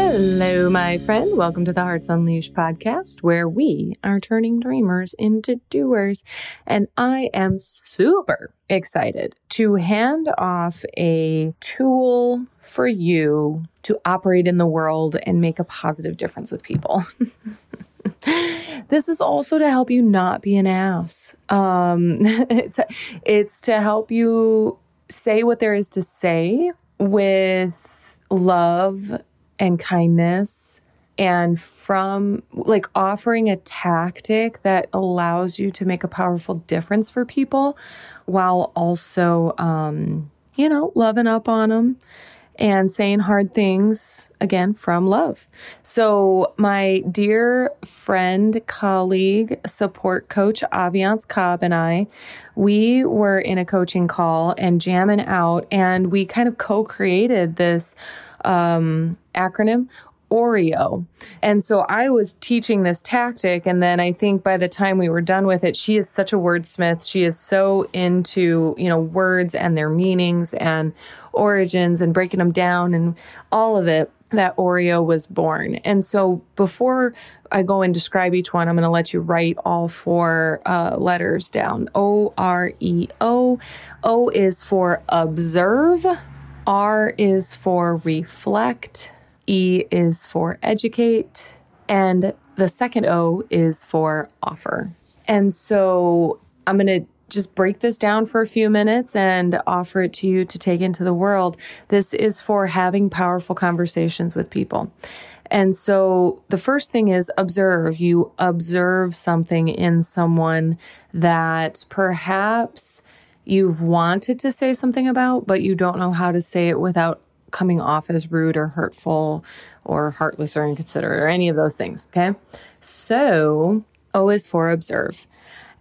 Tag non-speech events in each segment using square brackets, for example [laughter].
Hello, my friend. Welcome to the Hearts Unleashed podcast, where we are turning dreamers into doers. And I am super excited to hand off a tool for you to operate in the world and make a positive difference with people. [laughs] this is also to help you not be an ass. Um, [laughs] it's it's to help you say what there is to say with love and kindness and from like offering a tactic that allows you to make a powerful difference for people while also um you know loving up on them and saying hard things again from love. So, my dear friend, colleague, support coach Aviance Cobb and I, we were in a coaching call and jamming out, and we kind of co created this um, acronym Oreo. And so I was teaching this tactic. And then I think by the time we were done with it, she is such a wordsmith. She is so into, you know, words and their meanings and origins and breaking them down and all of it that Oreo was born. And so before I go and describe each one, I'm going to let you write all four uh, letters down O R E O. O is for observe. R is for reflect, E is for educate, and the second O is for offer. And so I'm going to just break this down for a few minutes and offer it to you to take into the world. This is for having powerful conversations with people. And so the first thing is observe. You observe something in someone that perhaps you've wanted to say something about, but you don't know how to say it without coming off as rude or hurtful or heartless or inconsiderate or any of those things. Okay. So O is for observe.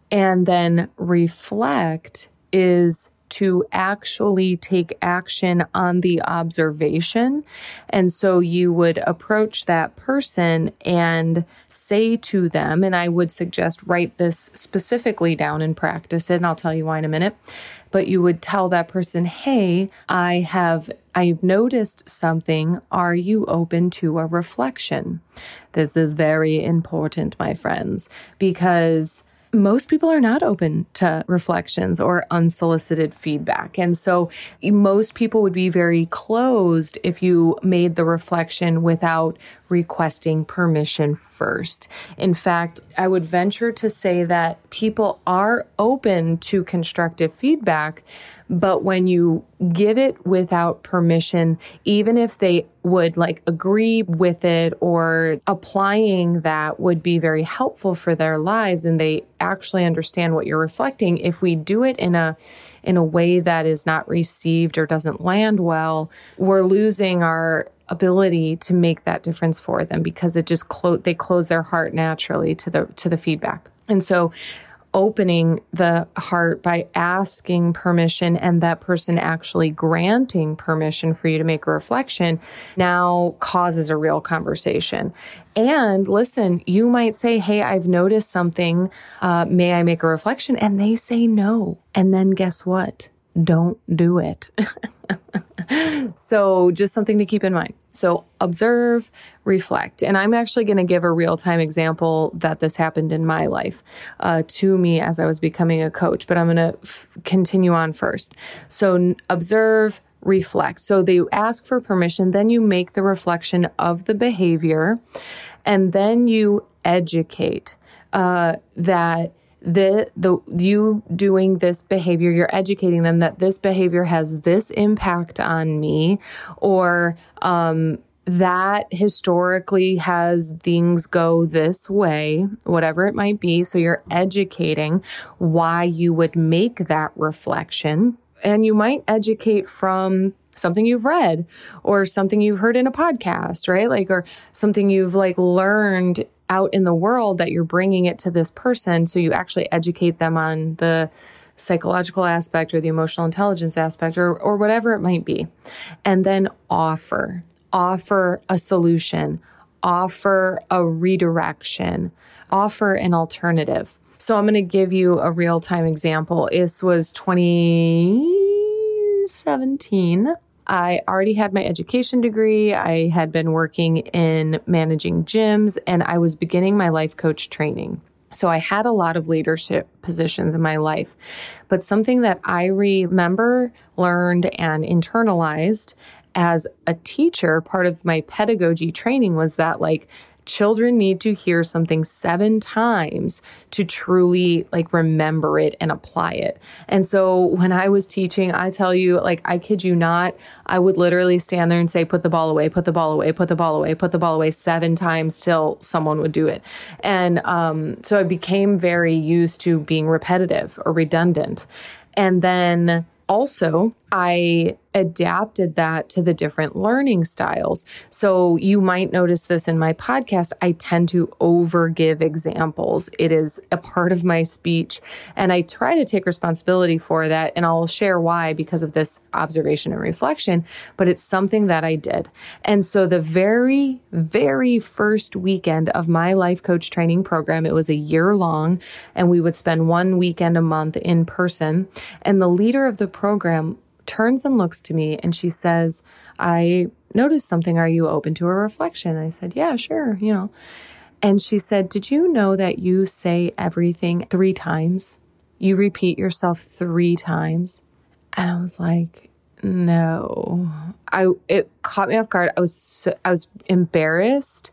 And then reflect is to actually take action on the observation. And so you would approach that person and say to them, and I would suggest write this specifically down and practice it, and I'll tell you why in a minute. But you would tell that person, hey, I have I've noticed something. Are you open to a reflection? This is very important, my friends, because most people are not open to reflections or unsolicited feedback. And so most people would be very closed if you made the reflection without requesting permission first. In fact, I would venture to say that people are open to constructive feedback, but when you give it without permission, even if they would like agree with it or applying that would be very helpful for their lives and they actually understand what you're reflecting, if we do it in a in a way that is not received or doesn't land well, we're losing our ability to make that difference for them because it just close they close their heart naturally to the to the feedback. And so opening the heart by asking permission and that person actually granting permission for you to make a reflection now causes a real conversation. And listen, you might say, Hey, I've noticed something. Uh, may I make a reflection? And they say no. And then guess what? Don't do it. [laughs] so, just something to keep in mind. So, observe, reflect. And I'm actually going to give a real time example that this happened in my life uh, to me as I was becoming a coach, but I'm going to f- continue on first. So, observe, reflect. So, they ask for permission, then you make the reflection of the behavior, and then you educate uh, that the the you doing this behavior you're educating them that this behavior has this impact on me or um, that historically has things go this way whatever it might be. So you're educating why you would make that reflection. And you might educate from something you've read or something you've heard in a podcast right? Like or something you've like learned out in the world that you're bringing it to this person. So you actually educate them on the psychological aspect or the emotional intelligence aspect or, or whatever it might be. And then offer, offer a solution, offer a redirection, offer an alternative. So I'm going to give you a real time example. This was 2017. I already had my education degree. I had been working in managing gyms and I was beginning my life coach training. So I had a lot of leadership positions in my life. But something that I remember, learned, and internalized as a teacher, part of my pedagogy training was that, like, children need to hear something seven times to truly like remember it and apply it. And so when I was teaching, I tell you, like, I kid you not, I would literally stand there and say, put the ball away, put the ball away, put the ball away, put the ball away seven times till someone would do it. And um, so I became very used to being repetitive or redundant. And then also, I adapted that to the different learning styles. So you might notice this in my podcast. I tend to overgive examples. It is a part of my speech, and I try to take responsibility for that. And I'll share why because of this observation and reflection, but it's something that I did. And so the very, very first weekend of my life coach training program, it was a year long, and we would spend one weekend a month in person. And the leader of the program turns and looks to me and she says, I noticed something. Are you open to a reflection? I said, Yeah, sure, you know. And she said, Did you know that you say everything three times? You repeat yourself three times? And I was like, no. I it caught me off guard. I was so, I was embarrassed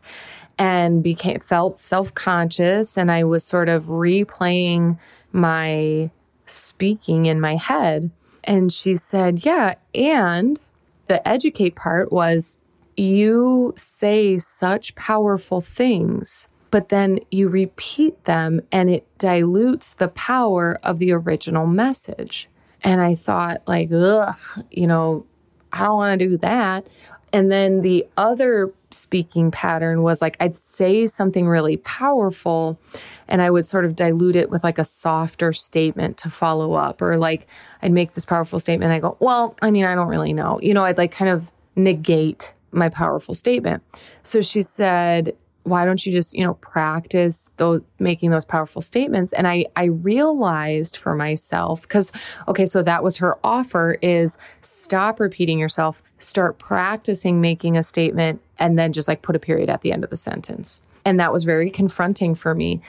and became felt self-conscious and I was sort of replaying my speaking in my head. And she said, Yeah. And the educate part was you say such powerful things, but then you repeat them and it dilutes the power of the original message. And I thought, like, ugh, you know, I don't want to do that. And then the other speaking pattern was like I'd say something really powerful and I would sort of dilute it with like a softer statement to follow up or like I'd make this powerful statement I go, "Well, I mean, I don't really know." You know, I'd like kind of negate my powerful statement. So she said, why don't you just you know practice those making those powerful statements and i i realized for myself because okay so that was her offer is stop repeating yourself start practicing making a statement and then just like put a period at the end of the sentence. And that was very confronting for me.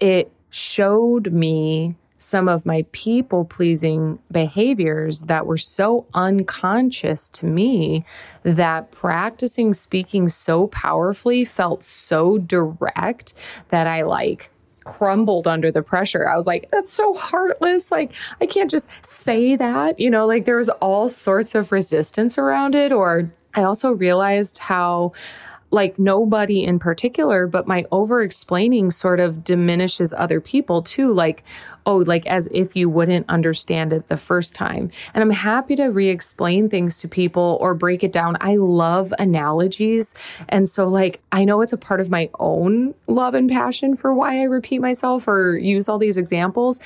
It showed me some of my people pleasing behaviors that were so unconscious to me that practicing speaking so powerfully felt so direct that I like crumbled under the pressure. I was like, that's so heartless. Like, I can't just say that. You know, like there was all sorts of resistance around it. Or I also realized how like nobody in particular, but my over explaining sort of diminishes other people too. Like, oh, like as if you wouldn't understand it the first time. And I'm happy to re explain things to people or break it down. I love analogies. And so, like, I know it's a part of my own love and passion for why I repeat myself or use all these examples,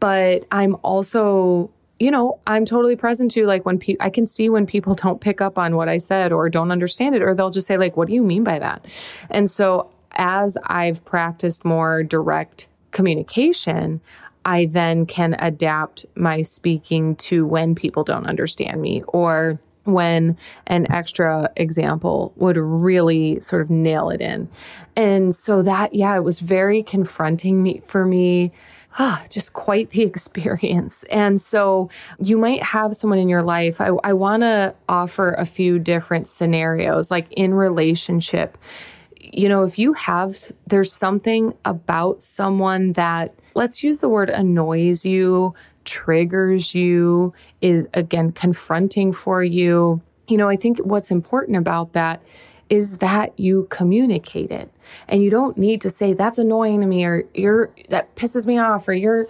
but I'm also you know, I'm totally present to like when people, I can see when people don't pick up on what I said or don't understand it, or they'll just say, like, what do you mean by that? And so as I've practiced more direct communication, I then can adapt my speaking to when people don't understand me or when an extra example would really sort of nail it in. And so that, yeah, it was very confronting me for me ah, just quite the [laughs] experience. And so you might have someone in your life. I, I want to offer a few different scenarios, like in relationship. You know, if you have, there's something about someone that, let's use the word annoys you, triggers you, is again confronting for you. You know, I think what's important about that is that you communicate it. And you don't need to say that's annoying to me or you're that pisses me off or you're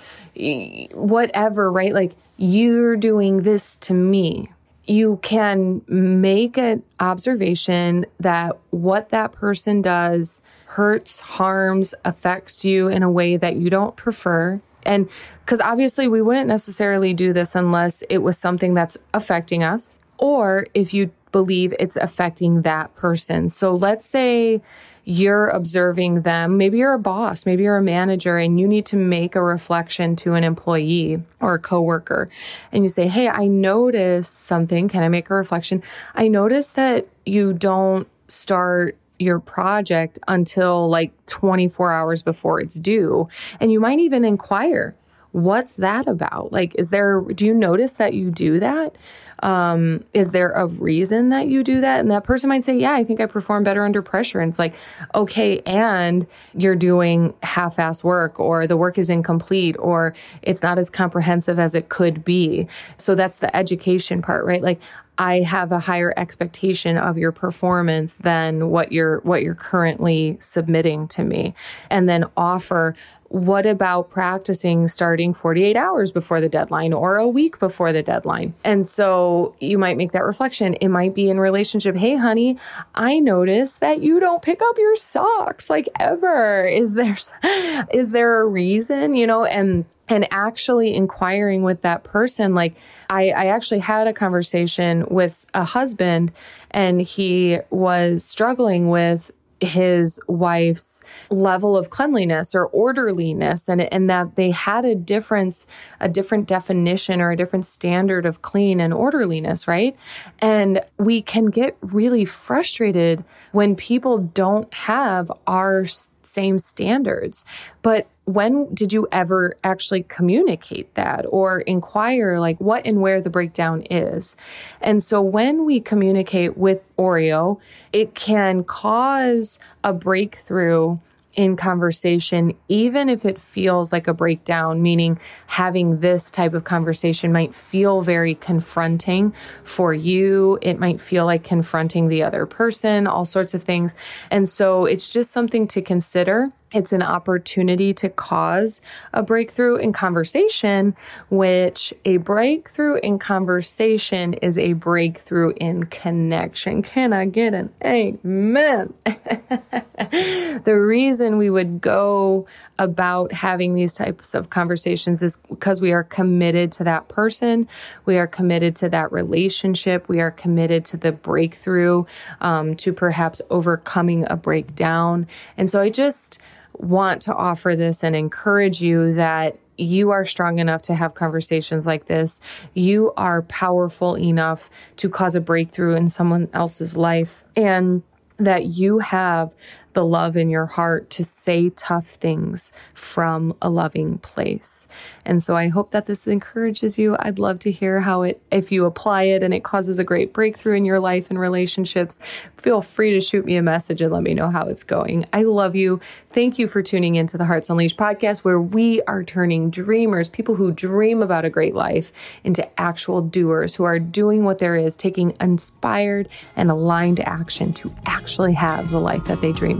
whatever, right? Like you're doing this to me. You can make an observation that what that person does hurts, harms, affects you in a way that you don't prefer. And because obviously we wouldn't necessarily do this unless it was something that's affecting us or if you believe it's affecting that person. So let's say you're observing them. Maybe you're a boss, maybe you're a manager, and you need to make a reflection to an employee or a coworker. And you say, Hey, I noticed something. Can I make a reflection? I noticed that you don't start your project until like 24 hours before it's due. And you might even inquire, What's that about? Like, is there, do you notice that you do that? Um, is there a reason that you do that? And that person might say, Yeah, I think I perform better under pressure. And it's like, okay, and you're doing half ass work, or the work is incomplete, or it's not as comprehensive as it could be. So that's the education part, right? Like, I have a higher expectation of your performance than what you're what you're currently submitting to me and then offer what about practicing starting 48 hours before the deadline or a week before the deadline? And so you might make that reflection. It might be in relationship. Hey, honey, I notice that you don't pick up your socks like ever. Is there, [laughs] is there a reason, you know, and, and actually inquiring with that person, like I, I actually had a conversation with a husband and he was struggling with his wife's level of cleanliness or orderliness and, and that they had a difference a different definition or a different standard of clean and orderliness right? And we can get really frustrated when people don't have our same standards. But when did you ever actually communicate that or inquire like what and where the breakdown is? And so when we communicate with oreo it can cause a breakthrough in conversation, even if it feels like a breakdown, meaning having this type of conversation might feel very confronting for you. It might feel like confronting the other person, all sorts of things. And so it's just something to consider it's an opportunity to cause a breakthrough in conversation, which a breakthrough in conversation is a breakthrough in connection. Can I get an amen? [laughs] [laughs] the reason we would go about having these types of conversations is because we are committed to that person. We are committed to that relationship. We are committed to the breakthrough, um, to perhaps overcoming a breakdown. And so I just, want to offer this and encourage you that you are strong enough to have conversations like this. You are powerful enough to cause a breakthrough in someone else's life. And that you have the love in your heart to say tough things from a loving place. And so I hope that this encourages you. I'd love to hear how it, if you apply it and it causes a great breakthrough in your life and relationships, feel free to shoot me a message and let me know how it's going. I love you. Thank you for tuning into the Hearts Unleashed podcast, where we are turning dreamers, people who dream about a great life, into actual doers who are doing what there is, taking inspired and aligned action to actually have the life that they dream